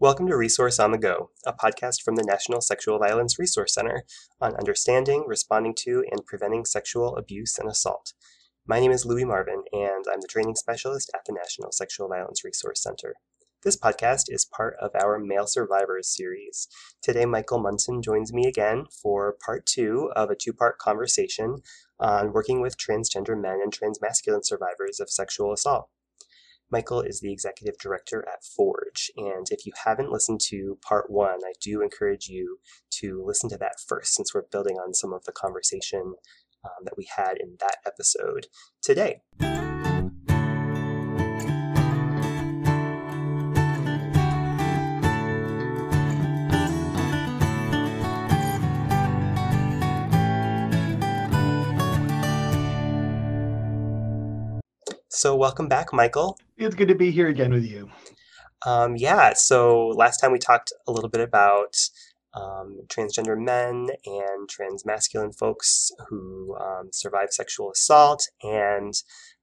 Welcome to Resource on the Go, a podcast from the National Sexual Violence Resource Center on understanding, responding to, and preventing sexual abuse and assault. My name is Louis Marvin, and I'm the training specialist at the National Sexual Violence Resource Center. This podcast is part of our Male Survivors series. Today, Michael Munson joins me again for part two of a two part conversation on working with transgender men and transmasculine survivors of sexual assault. Michael is the executive director at Forge. And if you haven't listened to part one, I do encourage you to listen to that first, since we're building on some of the conversation um, that we had in that episode today. So, welcome back, Michael. It's good to be here again with you. Um, yeah, so last time we talked a little bit about um, transgender men and transmasculine folks who um, survive sexual assault and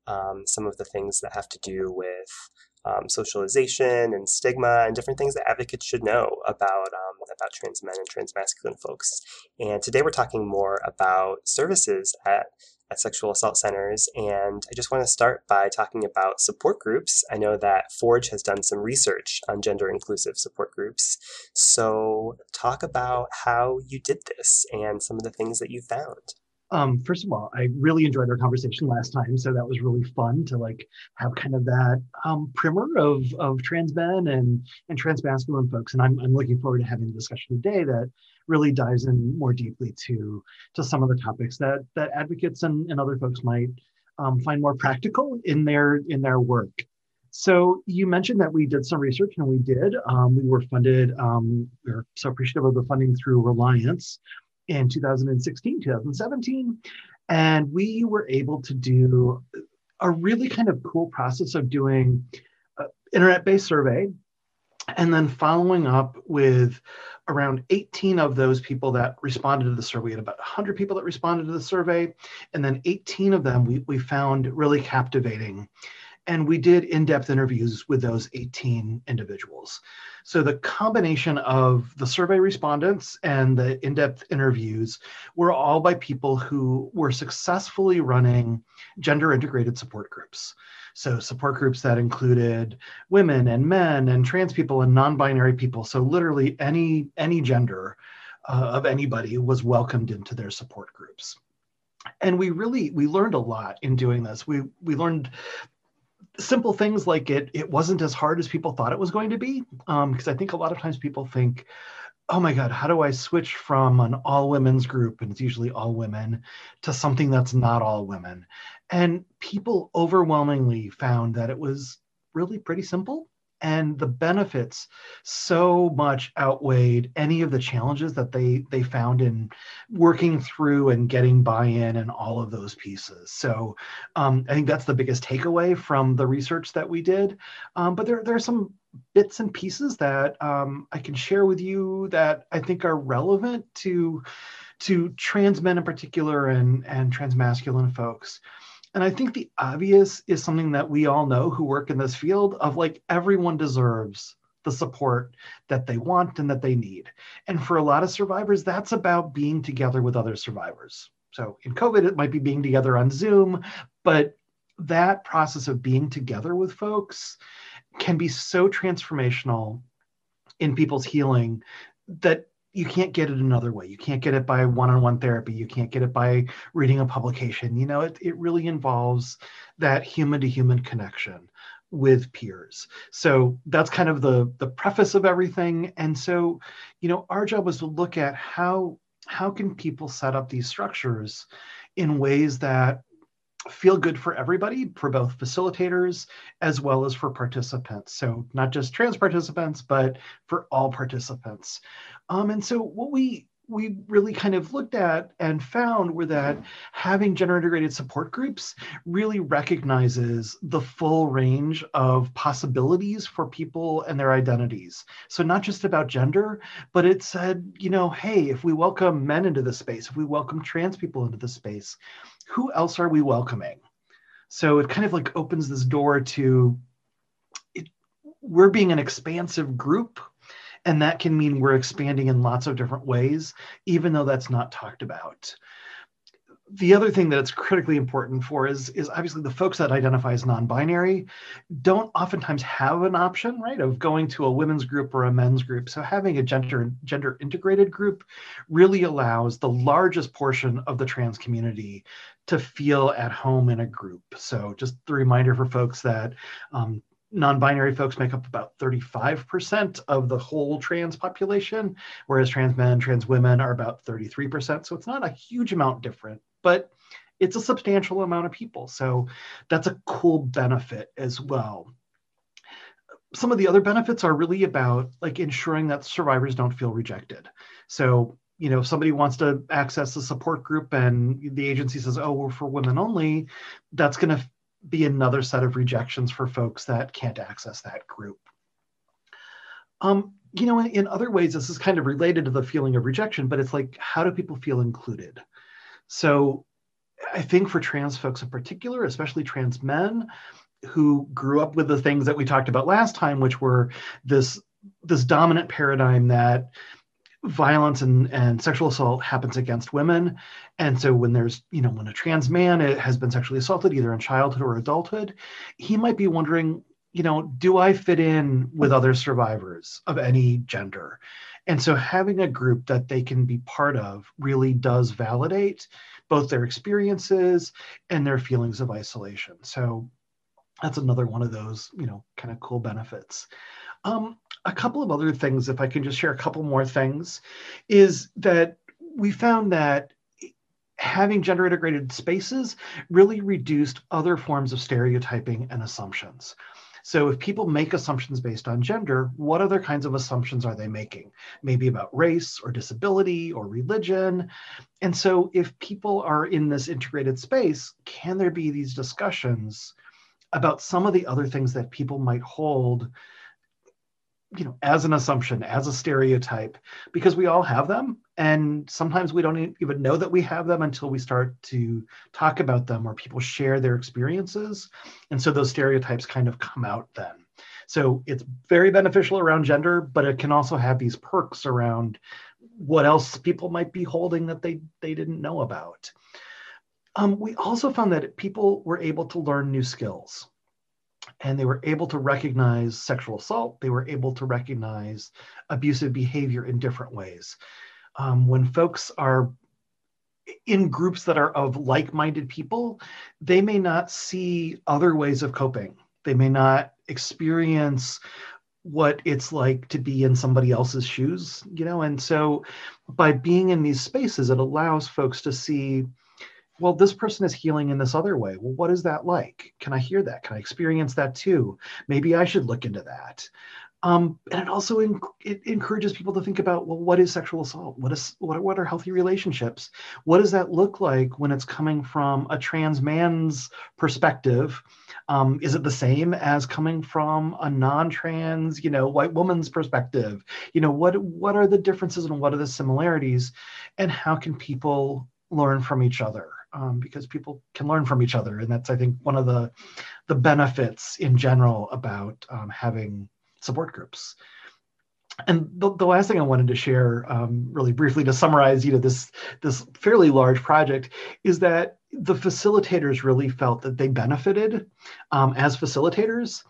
um, some of the things that have to do with um, socialization and stigma and different things that advocates should know about um, about trans men and transmasculine folks. And today we're talking more about services at at sexual assault centers. And I just want to start by talking about support groups. I know that Forge has done some research on gender inclusive support groups. So, talk about how you did this and some of the things that you found. Um, first of all, I really enjoyed our conversation last time, so that was really fun to like have kind of that um, primer of of trans men and and trans masculine folks, and I'm I'm looking forward to having a discussion today that really dives in more deeply to to some of the topics that that advocates and, and other folks might um, find more practical in their in their work. So you mentioned that we did some research, and we did. Um, we were funded. Um, we are so appreciative of the funding through Reliance in 2016, 2017, and we were able to do a really kind of cool process of doing internet-based survey and then following up with around 18 of those people that responded to the survey. We had about 100 people that responded to the survey, and then 18 of them we, we found really captivating. And we did in depth interviews with those 18 individuals. So the combination of the survey respondents and the in depth interviews were all by people who were successfully running gender integrated support groups. So support groups that included women and men and trans people and non-binary people. So literally any any gender uh, of anybody was welcomed into their support groups. And we really we learned a lot in doing this. We we learned simple things like it it wasn't as hard as people thought it was going to be because um, i think a lot of times people think oh my god how do i switch from an all women's group and it's usually all women to something that's not all women? And people overwhelmingly found that it was really pretty simple and the benefits so much outweighed any of the challenges that they they found in working through and getting buy-in and all of those pieces. So um, i think that's the biggest takeaway from the research that we did. Um, but there, there are some bits and pieces that um, i can share with you that i think are relevant to to trans men in particular and and trans masculine folks and I think the obvious is something that we all know who work in this field of like everyone deserves the support that they want and that they need. And for a lot of survivors, that's about being together with other survivors. So in COVID, it might be being together on Zoom, but that process of being together with folks can be so transformational in people's healing that you can't get it another way. You can't get it by one-on-one therapy. You can't get it by reading a publication. You know, it, it really involves that human-to-human connection with peers. So that's kind of the the preface of everything. And so, you know, our job was to look at how how can people set up these structures in ways that feel good for everybody, for both facilitators as well as for participants. So not just trans participants, but for all participants. Um, and so what we we really kind of looked at and found were that having gender integrated support groups really recognizes the full range of possibilities for people and their identities. So not just about gender, but it said, you know, hey, if we welcome men into the space, if we welcome trans people into the space, who else are we welcoming? So it kind of like opens this door to it, we're being an expansive group And that can mean we're expanding in lots of different ways, even though that's not talked about the other thing that it's critically important for is is obviously the folks that identify as non-binary don't oftentimes have an option right of going to a women's group or a men's group. So having a gender gender integrated group really allows the largest portion of the trans community to feel at home in a group. So just the reminder for folks that um, non-binary folks make up about 35% of the whole trans population whereas trans men trans women are about 33% so it's not a huge amount different but it's a substantial amount of people. So that's a cool benefit as well. Some of the other benefits are really about like ensuring that survivors don't feel rejected. So, you know, if somebody wants to access a support group and the agency says, oh, we're for women only, that's going to be another set of rejections for folks that can't access that group. Um, you know, in, in other ways, this is kind of related to the feeling of rejection, but it's like, how do people feel included? So I think for trans folks in particular, especially trans men who grew up with the things that we talked about last time, which were this this dominant paradigm that violence and, and sexual assault happens against women. And so when there's, you know, when a trans man has been sexually assaulted, either in childhood or adulthood, he might be wondering, you know, do I fit in with other survivors of any gender? And so having a group that they can be part of really does validate both their experiences and their feelings of isolation. So that's another one of those, you know, kind of cool benefits. Um, a couple of other things, if I can just share a couple more things, is that we found that having gender integrated spaces really reduced other forms of stereotyping and assumptions. So if people make assumptions based on gender, what other kinds of assumptions are they making? Maybe about race or disability or religion. And so if people are in this integrated space, can there be these discussions about some of the other things that people might hold you know as an assumption as a stereotype because we all have them. And sometimes we don't even know that we have them until we start to talk about them or people share their experiences. And so those stereotypes kind of come out then. So it's very beneficial around gender but it can also have these perks around what else people might be holding that they they didn't know about. Um, we also found that people were able to learn new skills and they were able to recognize sexual assault. They were able to recognize abusive behavior in different ways. Um, when folks are in groups that are of like minded people, they may not see other ways of coping. They may not experience what it's like to be in somebody else's shoes, you know? And so by being in these spaces, it allows folks to see well, this person is healing in this other way. Well, what is that like? Can I hear that? Can I experience that too? Maybe I should look into that. Um, and it also in, it encourages people to think about well, what is sexual assault? What is what, what are healthy relationships? What does that look like when it's coming from a trans man's perspective? Um, is it the same as coming from a non-trans, you know, white woman's perspective? You know, what what are the differences and what are the similarities, and how can people learn from each other? Um, because people can learn from each other, and that's I think one of the the benefits in general about um, having support groups. And the, the, last thing I wanted to share, um, really briefly, to summarize, you know, this this fairly large project, is that the facilitators really felt that they benefited um, as facilitators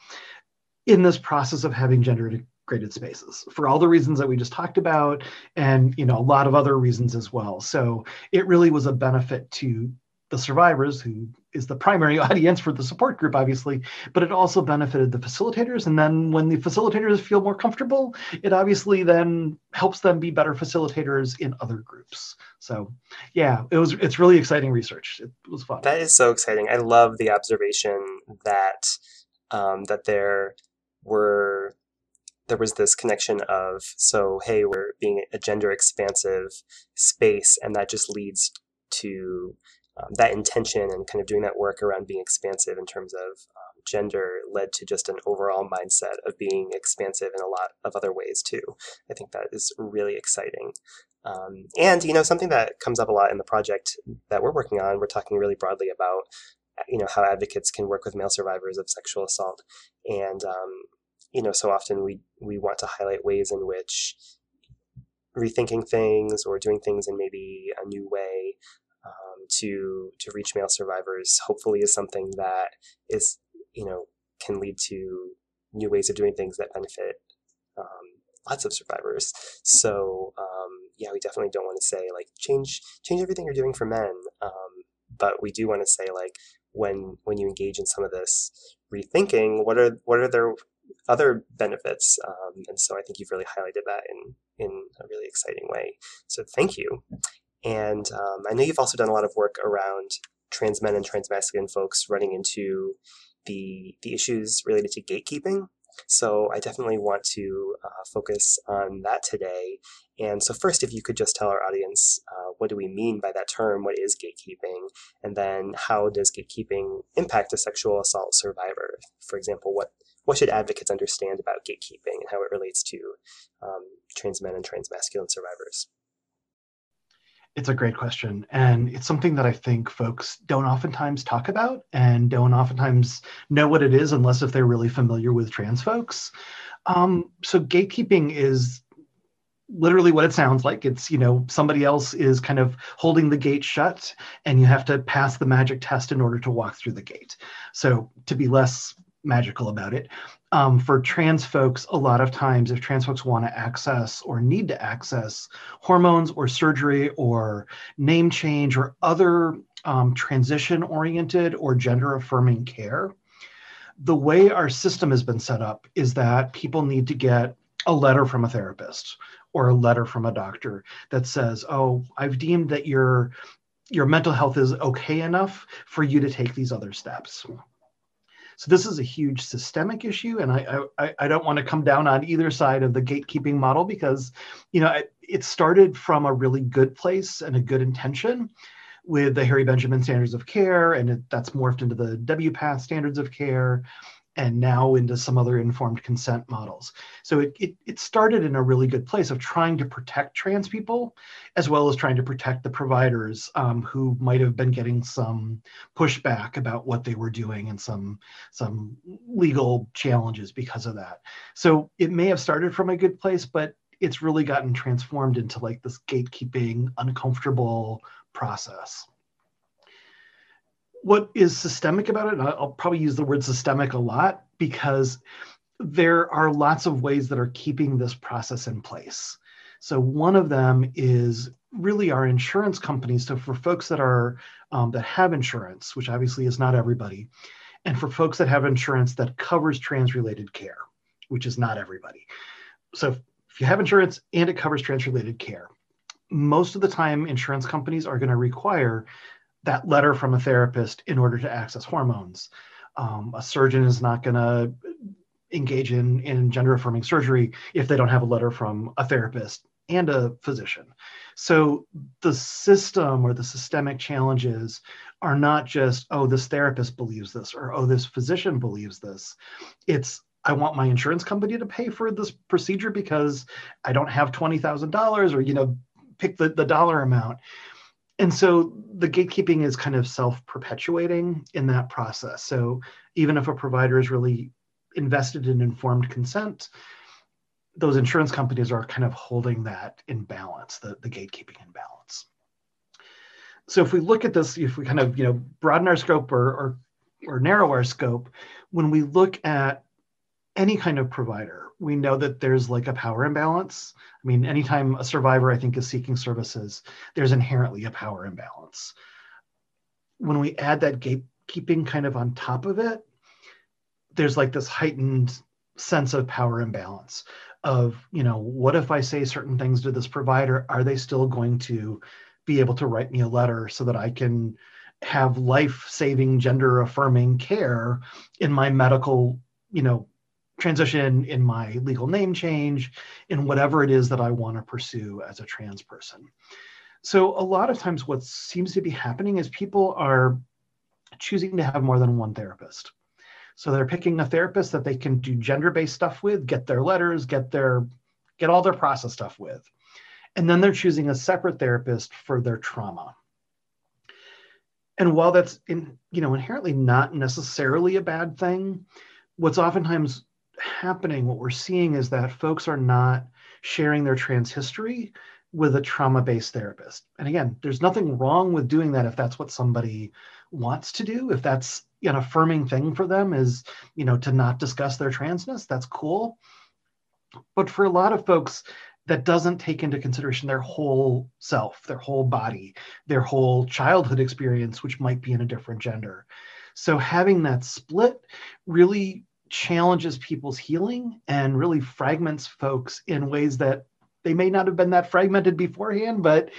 in this process of having gender graded spaces for all the reasons that we just talked about and you know a lot of other reasons as well. So it really was a benefit to the survivors who is the primary audience for the support group obviously but it also benefited the facilitators. And then when the facilitators feel more comfortable it obviously then helps them be better facilitators in other groups. So yeah it was it's really exciting research. It was fun. That is so exciting. I love the observation that um, that there were there was this connection of so hey we're being a gender expansive space and that just leads to um, that intention and kind of doing that work around being expansive in terms of um, gender led to just an overall mindset of being expansive in a lot of other ways too. I think that is really exciting. Um, and you know something that comes up a lot in the project that we're working on we're talking really broadly about you know how advocates can work with male survivors of sexual assault. And um, you know, so often we we want to highlight ways in which rethinking things or doing things in maybe a new way um, to to reach male survivors hopefully is something that is you know can lead to new ways of doing things that benefit um, lots of survivors. So um, yeah, we definitely don't want to say like change change everything you're doing for men, um, but we do want to say like when when you engage in some of this rethinking, what are what are their other benefits? Um, and so I think you've really highlighted that in in a really exciting way. So thank you. And um, I know you've also done a lot of work around trans men and trans masculine folks running into the the issues related to gatekeeping so I definitely want to uh, focus on that today. And so first, if you could just tell our audience, uh, what do we mean by that term? What is gatekeeping? And then how does gatekeeping impact a sexual assault survivor? For example, what, what should advocates understand about gatekeeping and how it relates to um, trans men and trans masculine survivors? It's a great question. And it's something that I think folks don't oftentimes talk about and don't oftentimes know what it is unless if they're really familiar with trans folks. Um, so gatekeeping is literally what it sounds like. It's, you know, somebody else is kind of holding the gate shut and you have to pass the magic test in order to walk through the gate. So to be less magical about it. Um, for trans folks, a lot of times, if trans folks want to access or need to access hormones or surgery or name change or other um, transition oriented or gender affirming care, the way our system has been set up is that people need to get a letter from a therapist or a letter from a doctor that says, "Oh, I've deemed that your your mental health is okay enough for you to take these other steps." So this is a huge systemic issue, and I I, I don't want to come down on either side of the gatekeeping model because, you know, it, started from a really good place and a good intention with the Harry Benjamin standards of care, and it, that's morphed into the WPATH standards of care and now into some other informed consent models. So it, it, it, started in a really good place of trying to protect trans people, as well as trying to protect the providers um, who might have been getting some pushback about what they were doing and some, some legal challenges because of that. So it may have started from a good place, but it's really gotten transformed into like this gatekeeping, uncomfortable process what is systemic about it, I'll probably use the word systemic a lot because there are lots of ways that are keeping this process in place. So one of them is really our insurance companies. So for folks that are um, that have insurance, which obviously is not everybody, and for folks that have insurance that covers trans-related care, which is not everybody. So if you have insurance and it covers trans-related care, most of the time insurance companies are going to require that letter from a therapist in order to access hormones. Um, a surgeon is not going to engage in, in gender affirming surgery if they don't have a letter from a therapist and a physician. So the system or the systemic challenges are not just, oh, this therapist believes this or oh, this physician believes this. It's, I want my insurance company to pay for this procedure because I don't have $20,000 or, you know, pick the, the dollar amount and so the gatekeeping is kind of self-perpetuating in that process. So even if a provider is really invested in informed consent those insurance companies are kind of holding that in balance the, the gatekeeping in balance. So if we look at this if we kind of you know broaden our scope or, or or narrow our scope when we look at any kind of provider we know that there's like a power imbalance. I mean, anytime a survivor, I think, is seeking services, there's inherently a power imbalance. When we add that gatekeeping kind of on top of it, there's like this heightened sense of power imbalance of, you know, what if I say certain things to this provider? Are they still going to be able to write me a letter so that I can have life saving, gender affirming care in my medical, you know, transition, in my legal name change, in whatever it is that I want to pursue as a trans person. So a lot of times what seems to be happening is people are choosing to have more than one therapist. So they're picking a therapist that they can do gender-based stuff with, get their letters, get their get all their process stuff with. And then they're choosing a separate therapist for their trauma. And while that's in, you know, inherently not necessarily a bad thing, what's oftentimes happening, what we're seeing is that folks are not sharing their trans history with a trauma based therapist. And again, there's nothing wrong with doing that if that's what somebody wants to do, if that's an affirming thing for them is, you know, to not discuss their transness, that's cool. But for a lot of folks, that doesn't take into consideration their whole self, their whole body, their whole childhood experience, which might be in a different gender. So having that split really challenges people's healing and really fragments folks in ways that they may not have been that fragmented beforehand, but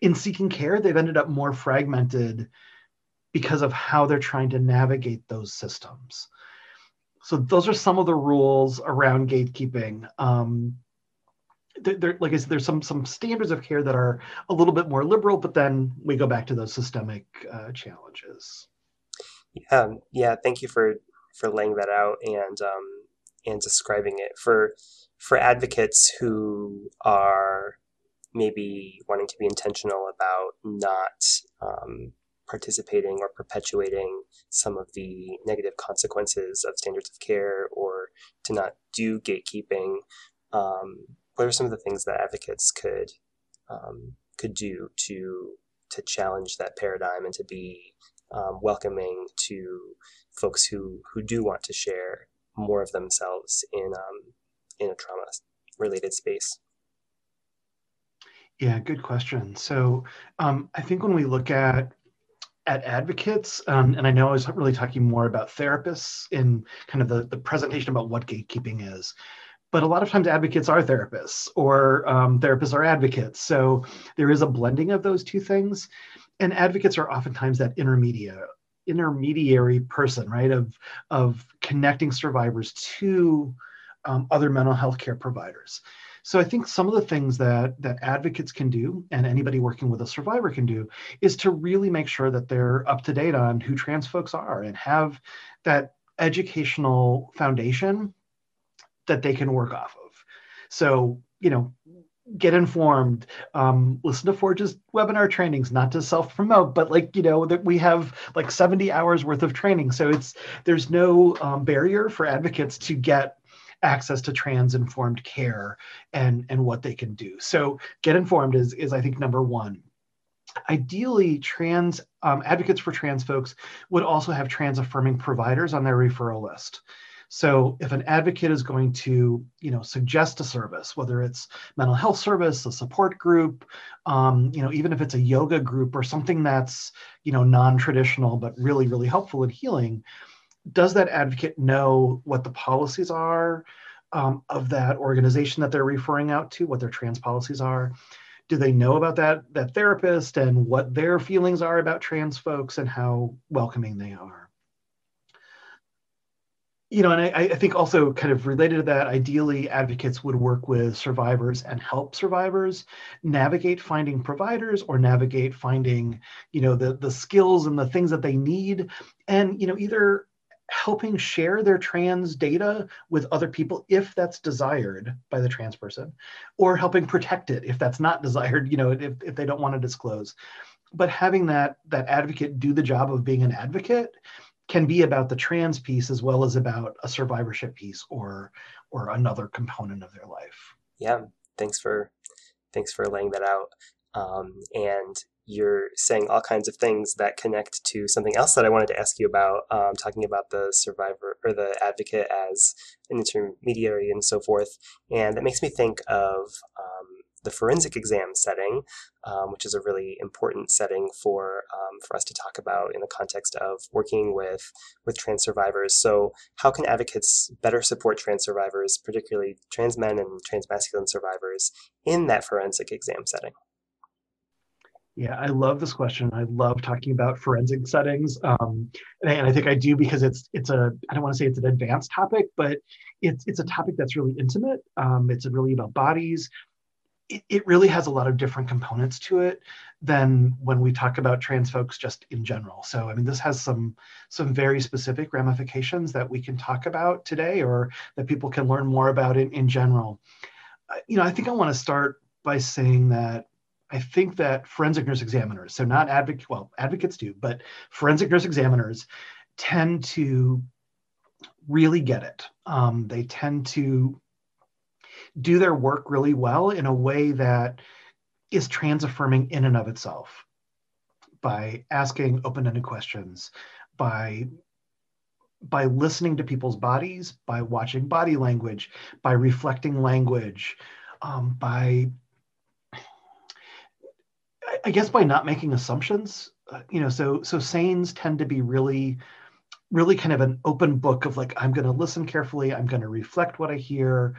in seeking care, they've ended up more fragmented because of how they're trying to navigate those systems. So those are some of the rules around gatekeeping. Um, there, like I said, there's some some standards of care that are a little bit more liberal, but then we go back to those systemic uh, challenges. Yeah, yeah. Thank you for for laying that out and um, and describing it for for advocates who are maybe wanting to be intentional about not um, participating or perpetuating some of the negative consequences of standards of care or to not do gatekeeping. Um, what are some of the things that advocates could um, could do to to challenge that paradigm and to be um, welcoming to folks who who do want to share more of themselves in um, in a trauma related space? Yeah, good question. So um, I think when we look at at advocates, um, and I know I was really talking more about therapists in kind of the, the presentation about what gatekeeping is, but a lot of times advocates are therapists or um, therapists are advocates. So there is a blending of those two things. And advocates are oftentimes that intermediate intermediary person, right, of, of connecting survivors to um, other mental health care providers. So I think some of the things that that advocates can do and anybody working with a survivor can do is to really make sure that they're up to date on who trans folks are and have that educational foundation that they can work off of. So, you know, get informed um, listen to forge's webinar trainings not to self promote but like you know that we have like 70 hours worth of training. So it's there's no um, barrier for advocates to get access to trans informed care and and what they can do. So get informed is is i think number one. Ideally trans um, advocates for trans folks would also have trans affirming providers on their referral list so if an advocate is going to, you know, suggest a service, whether it's mental health service, a support group, um, you know, even if it's a yoga group or something that's, you know, non-traditional but really, really helpful in healing, does that advocate know what the policies are um, of that organization that they're referring out to, what their trans policies are? do they know about that that therapist and what their feelings are about trans folks and how welcoming they are you know, and I, I, think also kind of related to that, ideally advocates would work with survivors and help survivors navigate finding providers or navigate finding, you know, the, the skills and the things that they need. And, you know, either helping share their trans data with other people if that's desired by the trans person, or helping protect it if that's not desired, you know, if, if they don't want to disclose. But having that that advocate do the job of being an advocate can be about the trans piece as well as about a survivorship piece or or another component of their life. Yeah, thanks for thanks for laying that out. Um, and you're saying all kinds of things that connect to something else that I wanted to ask you about, um, talking about the survivor or the advocate as an intermediary and so forth. And that makes me think of um, the forensic exam setting, um, which is a really important setting for um, for us to talk about in the context of working with with trans survivors. So, how can advocates better support trans survivors, particularly trans men and trans masculine survivors, in that forensic exam setting? Yeah, I love this question. I love talking about forensic settings, um, and, I, and, I, think I do because it's it's a I don't want to say it's an advanced topic, but it's it's a topic that's really intimate. Um, it's really about bodies it, it really has a lot of different components to it than when we talk about trans folks just in general. So, I mean, this has some some very specific ramifications that we can talk about today, or that people can learn more about in, in general. You know, I think I want to start by saying that I think that forensic nurse examiners, so not advocate, well, advocates do, but forensic nurse examiners tend to really get it. Um, they tend to do their work really well in a way that is trans affirming in and of itself by asking open-ended questions, by by listening to people's bodies, by watching body language, by reflecting language, um, by I guess by not making assumptions. Uh, you know, so so SANEs tend to be really really kind of an open book of like i'm going to listen carefully i'm going to reflect what i hear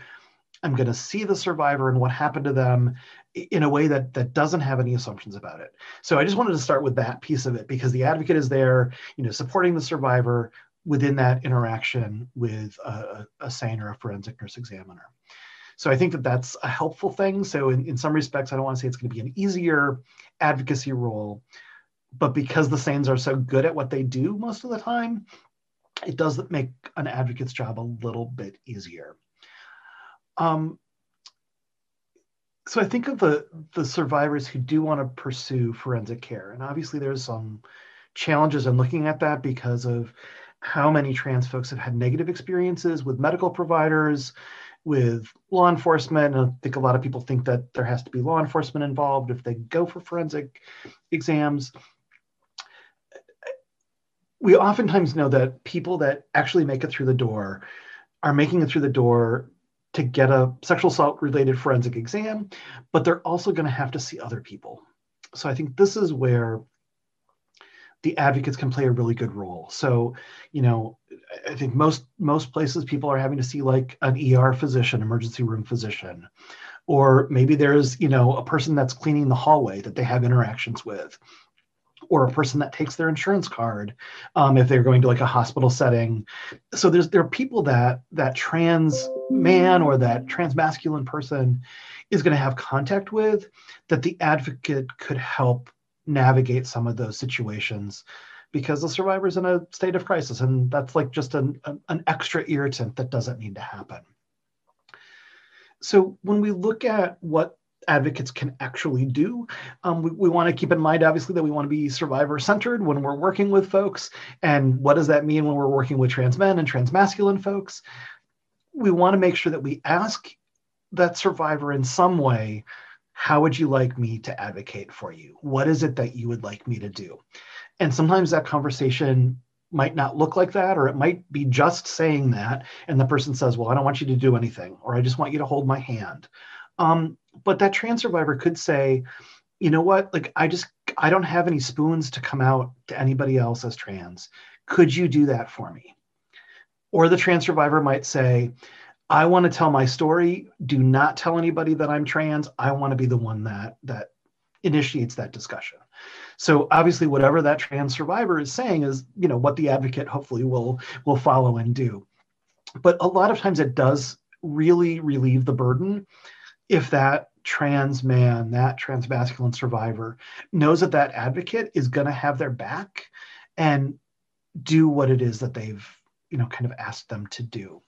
i'm going to see the survivor and what happened to them in a way that that doesn't have any assumptions about it. So i just wanted to start with that piece of it because the advocate is there you know supporting the survivor within that interaction with a, a SANE or a forensic nurse examiner. So i think that that's a helpful thing. So in, in some respects i don't want to say it's going to be an easier advocacy role but because the SANEs are so good at what they do most of the time, it does make an advocate's job a little bit easier. Um, so I think of the, the survivors who do want to pursue forensic care. And obviously there's some challenges in looking at that because of how many trans folks have had negative experiences with medical providers, with law enforcement. And I think a lot of people think that there has to be law enforcement involved if they go for forensic exams we oftentimes know that people that actually make it through the door are making it through the door to get a sexual assault related forensic exam, but they're also going to have to see other people. So I think this is where the advocates can play a really good role. So, you know, I think most most places people are having to see like an ER physician, emergency room physician, or maybe there's, you know, a person that's cleaning the hallway that they have interactions with or a person that takes their insurance card um, if they're going to like a hospital setting. So there's there are people that that trans man or that trans masculine person is going to have contact with that the advocate could help navigate some of those situations because the survivor's in a state of crisis and that's like just an, an extra irritant that doesn't need to happen so when we look at what advocates can actually do. Um, we, we want to keep in mind, obviously, that we want to be survivor centered when we're working with folks. And what does that mean when we're working with trans men and trans masculine folks? We want to make sure that we ask that survivor in some way, how would you like me to advocate for you? What is it that you would like me to do? And sometimes that conversation might not look like that, or it might be just saying that. And the person says, Well, I don't want you to do anything, or I just want you to hold my hand. Um, but that trans survivor could say, you know what, like I just I don't have any spoons to come out to anybody else as trans. Could you do that for me? Or the trans survivor might say, I want to tell my story. Do not tell anybody that I'm trans. I want to be the one that that initiates that discussion. So obviously, whatever that trans survivor is saying is, you know, what the advocate hopefully will will follow and do. But a lot of times, it does really relieve the burden if that trans man, that trans masculine survivor knows that that advocate is going to have their back and do what it is that they've, you know, kind of asked them to do.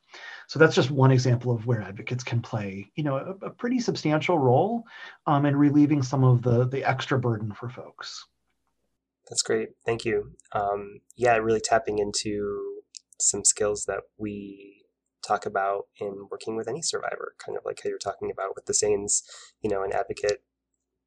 So that's just one example of where advocates can play, you know, a, a pretty substantial role um, in relieving some of the the extra burden for folks. That's great. Thank you. Um, yeah, really tapping into some skills that we talk about in working with any survivor, kind of like how you're talking about with the SANEs, you know, an advocate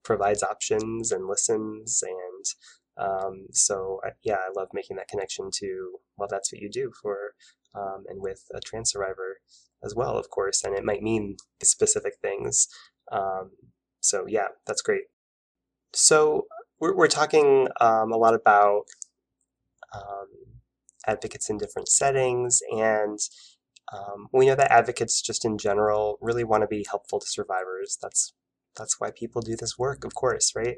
provides options and listens. And um, so, yeah, I love making that connection to, well, that's what you do for, um, and with a trans survivor as well, of course. And it might mean specific things. Um, so, yeah, that's great. So, we're, we're talking um, a lot about um, advocates in different settings and um, we know that advocates, just in general, really want to be helpful to survivors. That's that's why people do this work, of course, right?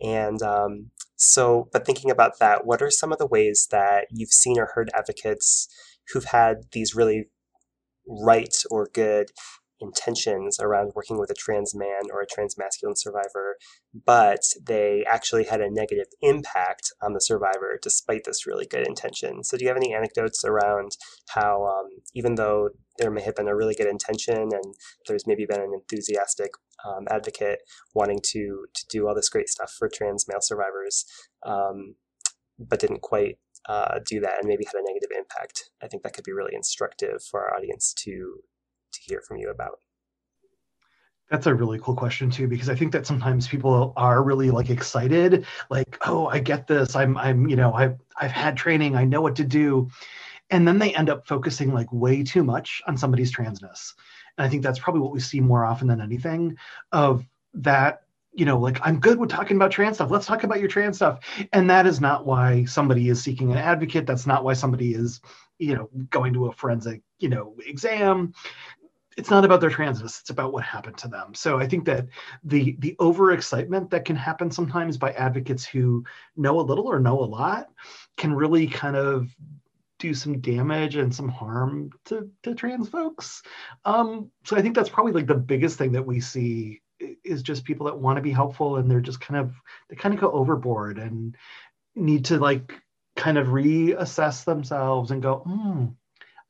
And um, so, but thinking about that, what are some of the ways that you've seen or heard advocates who've had these really right or good intentions around working with a trans man or a trans masculine survivor, but they actually had a negative impact on the survivor despite this really good intention. So, do you have any anecdotes around how, um, even though there may have been a really good intention and there's maybe been an enthusiastic um, advocate wanting to to do all this great stuff for trans male survivors, um, but didn't quite uh, do that and maybe had a negative impact. I think that could be really instructive for our audience to to hear from you about. That's a really cool question too, because I think that sometimes people are really like excited, like, oh, I get this. I'm, I'm, you know, I've, I've had training. I know what to do, and then they end up focusing like way too much on somebody's transness. And I think that's probably what we see more often than anything, of that you know, like I'm good with talking about trans stuff. Let's talk about your trans stuff. And that is not why somebody is seeking an advocate. That's not why somebody is, you know, going to a forensic, you know, exam it's not about their transness it's about what happened to them. So i think that the the overexcitement that can happen sometimes by advocates who know a little or know a lot can really kind of do some damage and some harm to, to trans folks. Um, so i think that's probably like the biggest thing that we see is just people that want to be helpful and they're just kind of they kind of go overboard and need to like kind of reassess themselves and go hmm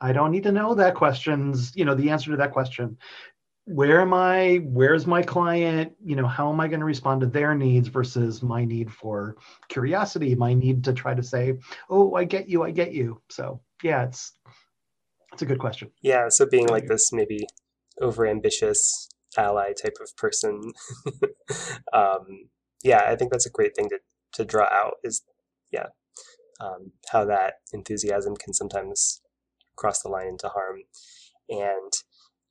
I don't need to know that question's, you know, the answer to that question. Where am I? Where's my client? You know, how am I going to respond to their needs versus my need for curiosity, my need to try to say, oh, I get you, I get you. So yeah, it's it's a good question. Yeah. So being like this maybe overambitious ally type of person. um, yeah, I think that's a great thing to, to draw out is yeah, um, how that enthusiasm can sometimes cross the line into harm. And,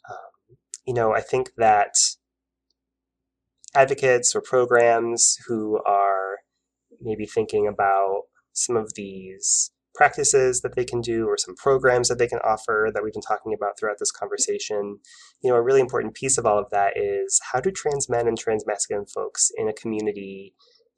um, you know, I think that advocates or programs who are maybe thinking about some of these practices that they can do or some programs that they can offer that we've been talking about throughout this conversation you know a really important piece of all of that is how do trans men and trans masculine folks in a community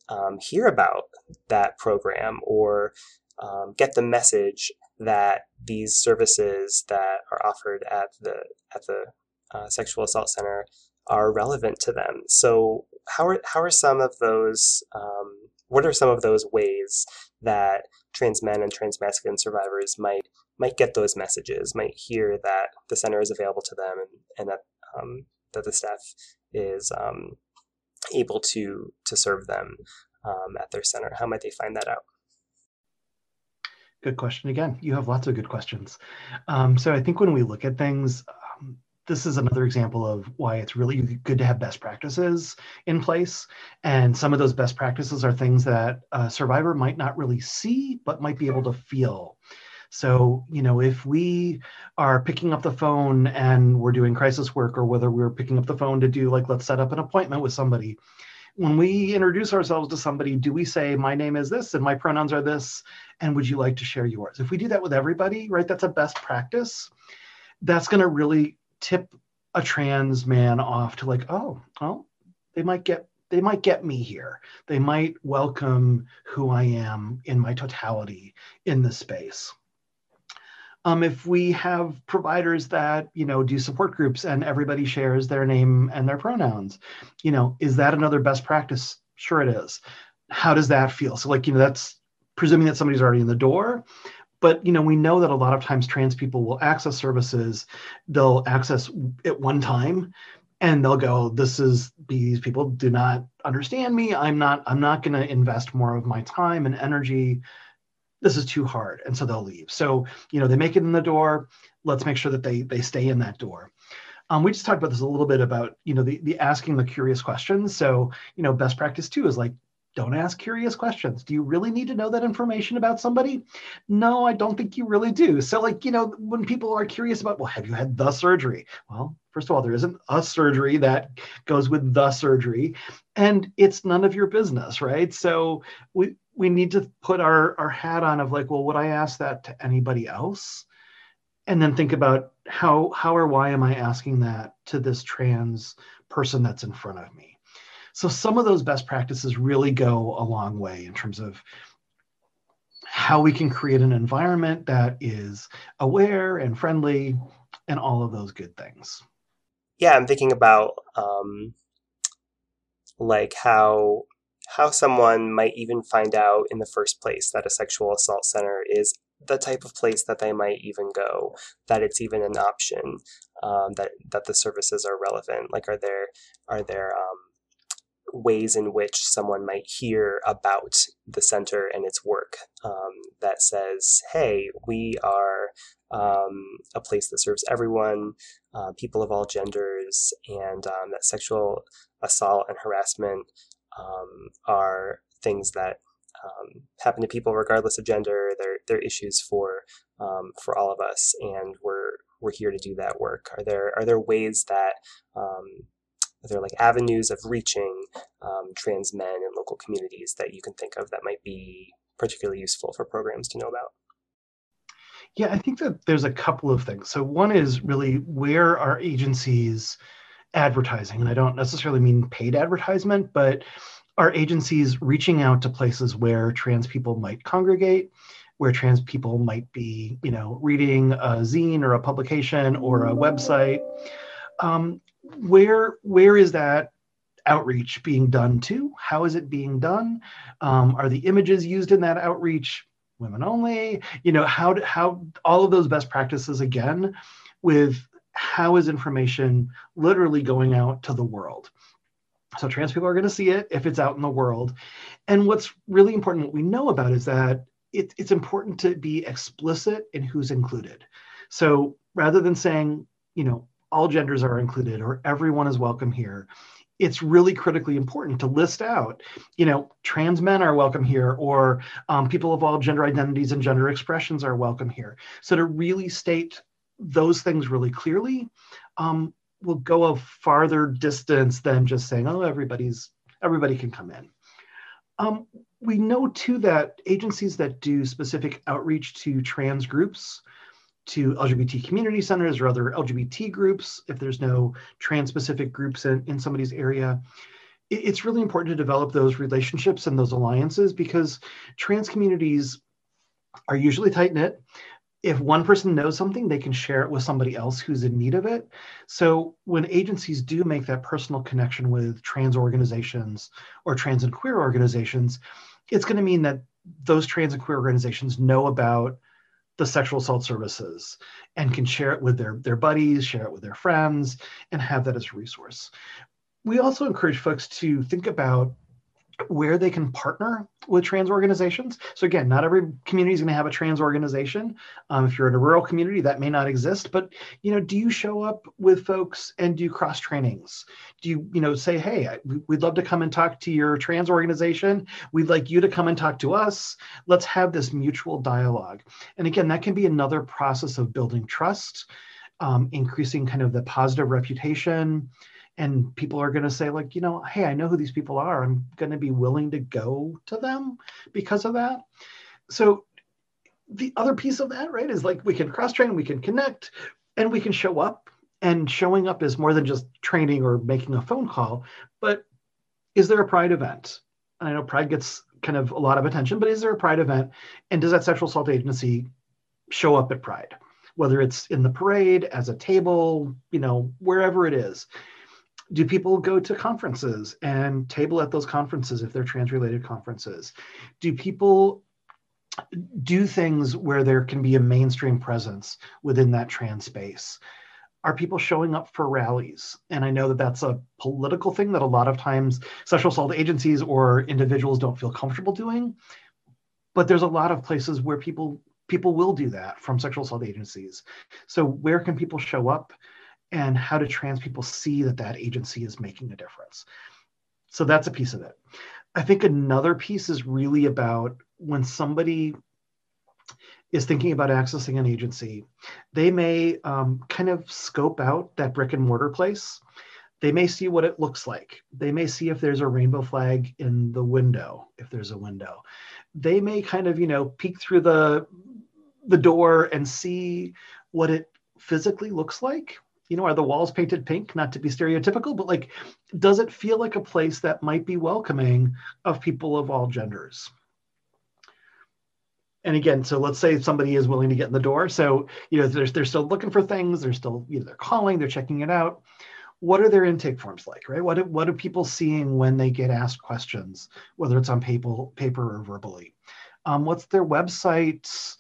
um, hear about that program or um, get the message that these services that are offered at the at the uh, sexual assault center are relevant to them. So how are how are some of those um, what are some of those ways that trans men and trans masculine survivors might might get those messages, might hear that the center is available to them and, and that um, that the staff is um, able to to serve them um, at their center? How might they find that out? Good question again. You have lots of good questions. Um, so I think when we look at things, um, this is another example of why it's really good to have best practices in place. And some of those best practices are things that a survivor might not really see, but might be able to feel. So, you know, if we are picking up the phone and we're doing crisis work, or whether we're picking up the phone to do like, let's set up an appointment with somebody, when we introduce ourselves to somebody, do we say, my name is this and my pronouns are this, and would you like to share yours? If we do that with everybody, right, that's a best practice. That's going to really tip a trans man off to like, oh, well, they might get they might get me here. They might welcome who I am in my totality in this space. Um, if we have providers that you know do support groups and everybody shares their name and their pronouns, you know, is that another best practice? Sure, it is. How does that feel? So, like, you know, that's presuming that somebody's already in the door. But you know, we know that a lot of times trans people will access services. They'll access at one time, and they'll go, "This is these people do not understand me. I'm not. I'm not going to invest more of my time and energy this is too hard. And so they'll leave. So you know they make it in the door. Let's make sure that they they stay in that door. Um, we just talked about this a little bit about you know the, the asking the curious questions. So you know best practice too is like don't ask curious questions. Do you really need to know that information about somebody? No i don't think you really do. So like you know when people are curious about well have you had the surgery? Well first of all there isn't a surgery that goes with the surgery and it's none of your business right? So we we need to put our, our hat on of like, well, would I ask that to anybody else? And then think about how how or why am I asking that to this trans person that's in front of me? So some of those best practices really go a long way in terms of how we can create an environment that is aware and friendly and all of those good things. Yeah, I'm thinking about um, like how how someone might even find out in the first place that a sexual assault center is the type of place that they might even go, that it's even an option, um, that that the services are relevant. Like, are there are there um, ways in which someone might hear about the center and its work um, that says, hey, we are um, a place that serves everyone, uh, people of all genders, and um, that sexual assault and harassment um, are things that um, happen to people regardless of gender. They're, they're issues for um, for all of us, and we're we're here to do that work. Are there are there ways that there like avenues of reaching um, trans men in local communities that you can think of that might be particularly useful for programs to know about? Yeah, I think that there's a couple of things. So one is really where are agencies advertising, and I don't necessarily mean paid advertisement, but are agencies reaching out to places where trans people might congregate, where trans people might be, you know, reading a zine or a publication or a website. Um, where where is that outreach being done to? How is it being done? Um, are the images used in that outreach women only? You know, how how all of those best practices again with how is information literally going out to the world? So trans people are going to see it if it's out in the world. And what's really important, what we know about is that it, it's important to be explicit in who's included. So rather than saying, you know, all genders are included or everyone is welcome here, it's really critically important to list out, you know, trans men are welcome here, or um, people of all gender identities and gender expressions are welcome here. So to really state those things really clearly um, will go a farther distance than just saying, oh, everybody's everybody can come in. Um, we know too that agencies that do specific outreach to trans groups, to LGBT community centers or other LGBT groups, if there's no trans specific groups in, in somebody's area, it, it's really important to develop those relationships and those alliances because trans communities are usually tight knit if one person knows something, they can share it with somebody else who's in need of it. So when agencies do make that personal connection with trans organizations or trans and queer organizations, it's going to mean that those trans and queer organizations know about the sexual assault services and can share it with their, their buddies, share it with their friends, and have that as a resource. We also encourage folks to think about where they can partner with trans organizations. So again, not every community is going to have a trans organization. Um, if you're in a rural community, that may not exist. But you know, do you show up with folks and do cross trainings? Do you you know say, hey, we'd love to come and talk to your trans organization. We'd like you to come and talk to us. Let's have this mutual dialogue. And again, that can be another process of building trust, um, increasing kind of the positive reputation and people are going to say like you know hey i know who these people are. I'm going to be willing to go to them because of that. So the other piece of that right is like we can cross train we can connect and we can show up and showing up is more than just training or making a phone call but is there a pride event? I know pride gets kind of a lot of attention but is there a pride event? And does that sexual assault agency show up at pride? Whether it's in the parade as a table you know wherever it is do people go to conferences and table at those conferences if they're trans related conferences? Do people do things where there can be a mainstream presence within that trans space? Are people showing up for rallies? And i know that that's a political thing that a lot of times sexual assault agencies or individuals don't feel comfortable doing but there's a lot of places where people people will do that from sexual assault agencies. So where can people show up and how do trans people see that that agency is making a difference. So that's a piece of it. I think another piece is really about when somebody is thinking about accessing an agency, they may um, kind of scope out that brick and mortar place. They may see what it looks like. They may see if there's a rainbow flag in the window, if there's a window. They may kind of, you know, peek through the the door and see what it physically looks like you know, are the walls painted pink? Not to be stereotypical, but like, does it feel like a place that might be welcoming of people of all genders? And again, so let's say somebody is willing to get in the door. So, you know, they're, they're still looking for things. They're still, you know, they're calling, they're checking it out. What are their intake forms like, right? What, what are people seeing when they get asked questions, whether it's on paper, paper or verbally? Um, what's their websites?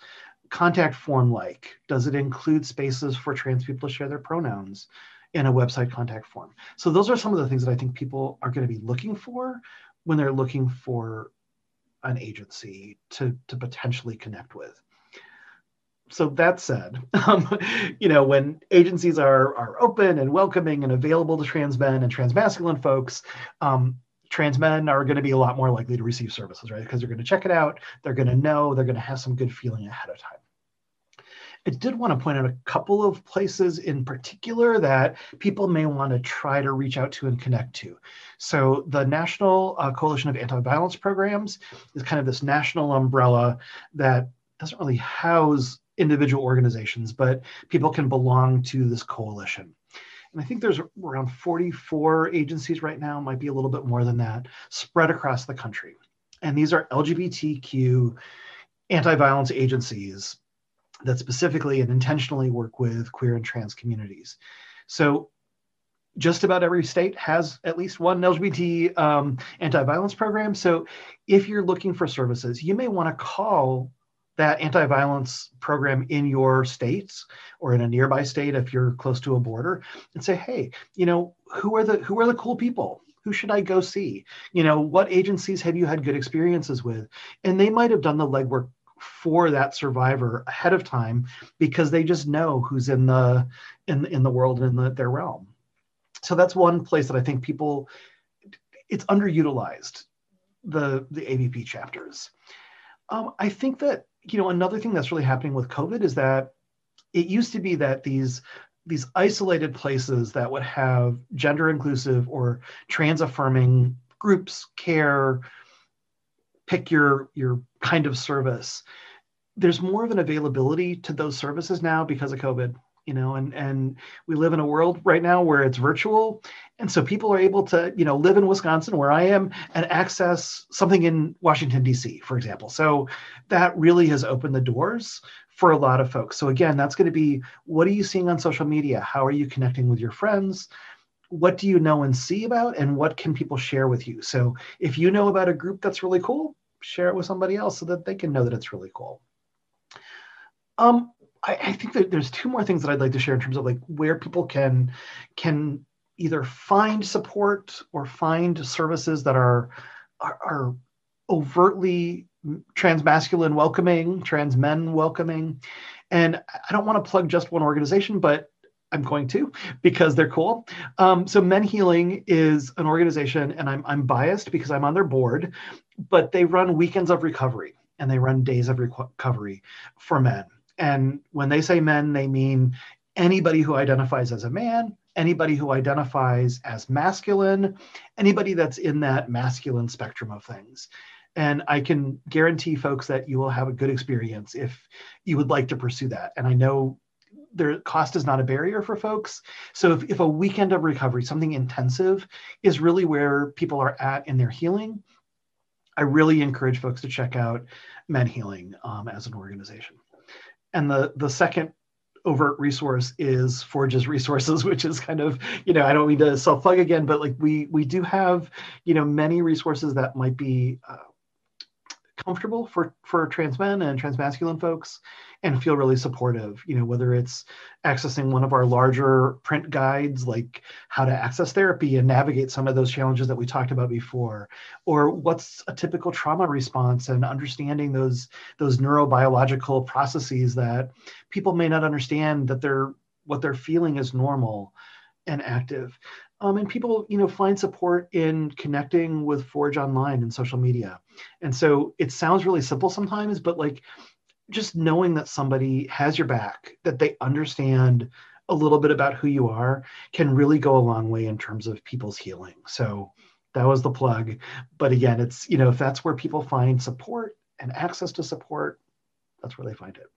Contact form like? Does it include spaces for trans people to share their pronouns? in a website contact form. So those are some of the things that I think people are going to be looking for when they're looking for an agency to, to potentially connect with. So that said, um, you know, when agencies are, are open and welcoming and available to trans men and trans masculine folks, um, trans men are going to be a lot more likely to receive services, right? Because they're going to check it out, they're going to know, they're going to have some good feeling ahead of time. I did want to point out a couple of places in particular that people may want to try to reach out to and connect to. So, the National uh, Coalition of Anti Violence Programs is kind of this national umbrella that doesn't really house individual organizations, but people can belong to this coalition. And I think there's around 44 agencies right now, might be a little bit more than that, spread across the country. And these are LGBTQ anti violence agencies that specifically and intentionally work with queer and trans communities. So just about every state has at least one LGBT um, anti-violence program. So if you're looking for services, you may want to call that anti-violence program in your states or in a nearby state if you're close to a border and say hey you know who are the who are the cool people who should i go see you know what agencies have you had good experiences with and they might have done the legwork for that survivor ahead of time because they just know who's in the in in the world and in the, their realm. So that's one place that I think people it's underutilized the the AVP chapters. Um, I think that you know another thing that's really happening with COVID is that it used to be that these these isolated places that would have gender inclusive or trans affirming groups care pick your your kind of service. There's more of an availability to those services now because of covid you know and and we live in a world right now where it's virtual. And so people are able to you know live in wisconsin where i am and access something in washington d.c for example. So that really has opened the doors for a lot of folks. So again that's going to be what are you seeing on social media? How are you connecting with your friends? What do you know and see about and what can people share with you? So if you know about a group that's really cool share it with somebody else so that they can know that it's really cool. Um, I, I think that there's two more things that i'd like to share in terms of like where people can can either find support or find services that are are, are overtly trans masculine welcoming trans men welcoming. And i don't want to plug just one organization but I'm going to because they're cool. Um, so Men Healing is an organization, and I'm I'm biased because I'm on their board, but they run weekends of recovery and they run days of recovery for men. And when they say men, they mean anybody who identifies as a man, anybody who identifies as masculine, anybody that's in that masculine spectrum of things. And I can guarantee folks that you will have a good experience if you would like to pursue that. And I know their cost is not a barrier for folks. So if, if a weekend of recovery, something intensive, is really where people are at in their healing, I really encourage folks to check out Men Healing um, as an organization. And the the second overt resource is Forge's resources, which is kind of, you know, I don't mean to self plug again, but like we we do have, you know, many resources that might be uh, comfortable for for trans men and trans masculine folks and feel really supportive you know whether it's accessing one of our larger print guides like how to access therapy and navigate some of those challenges that we talked about before or what's a typical trauma response and understanding those those neurobiological processes that people may not understand that they're what they're feeling is normal and active um, and people you know find support in connecting with forge online and social media. And so it sounds really simple sometimes but like just knowing that somebody has your back that they understand a little bit about who you are can really go a long way in terms of people's healing. So that was the plug. But again it's you know if that's where people find support and access to support that's where they find it.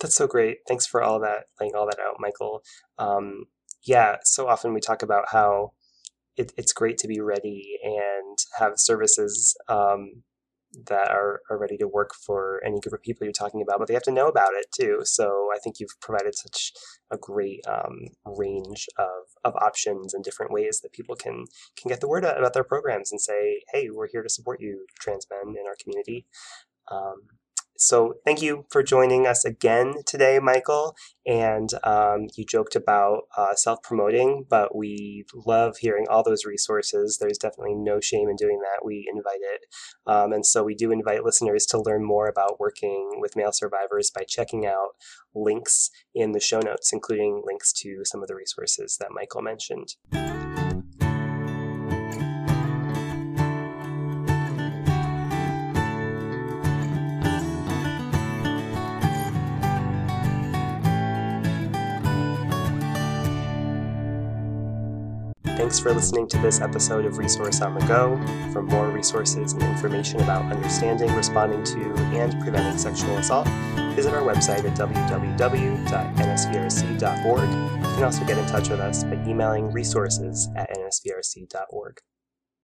That's so great. Thanks for all that laying all that out michael. Um, yeah, so often we talk about how it, it's great to be ready and have services um, that are, are ready to work for any group of people you're talking about, but they have to know about it too. So I think you've provided such a great um, range of, of options and different ways that people can can get the word out about their programs and say, hey, we're here to support you, trans men in our community. Um, So thank you for joining us again today, Michael. And um, you joked about uh, self promoting, but we love hearing all those resources. There's definitely no shame in doing that. We invite it. Um, and so we do invite listeners to learn more about working with male survivors by checking out links in the show notes, including links to some of the resources that Michael mentioned. Thanks for listening to this episode of Resource on the Go. For more resources and information about understanding, responding to, and preventing sexual assault, visit our website at www.nsvrc.org. You can also get in touch with us by emailing resources at nsvrc.org.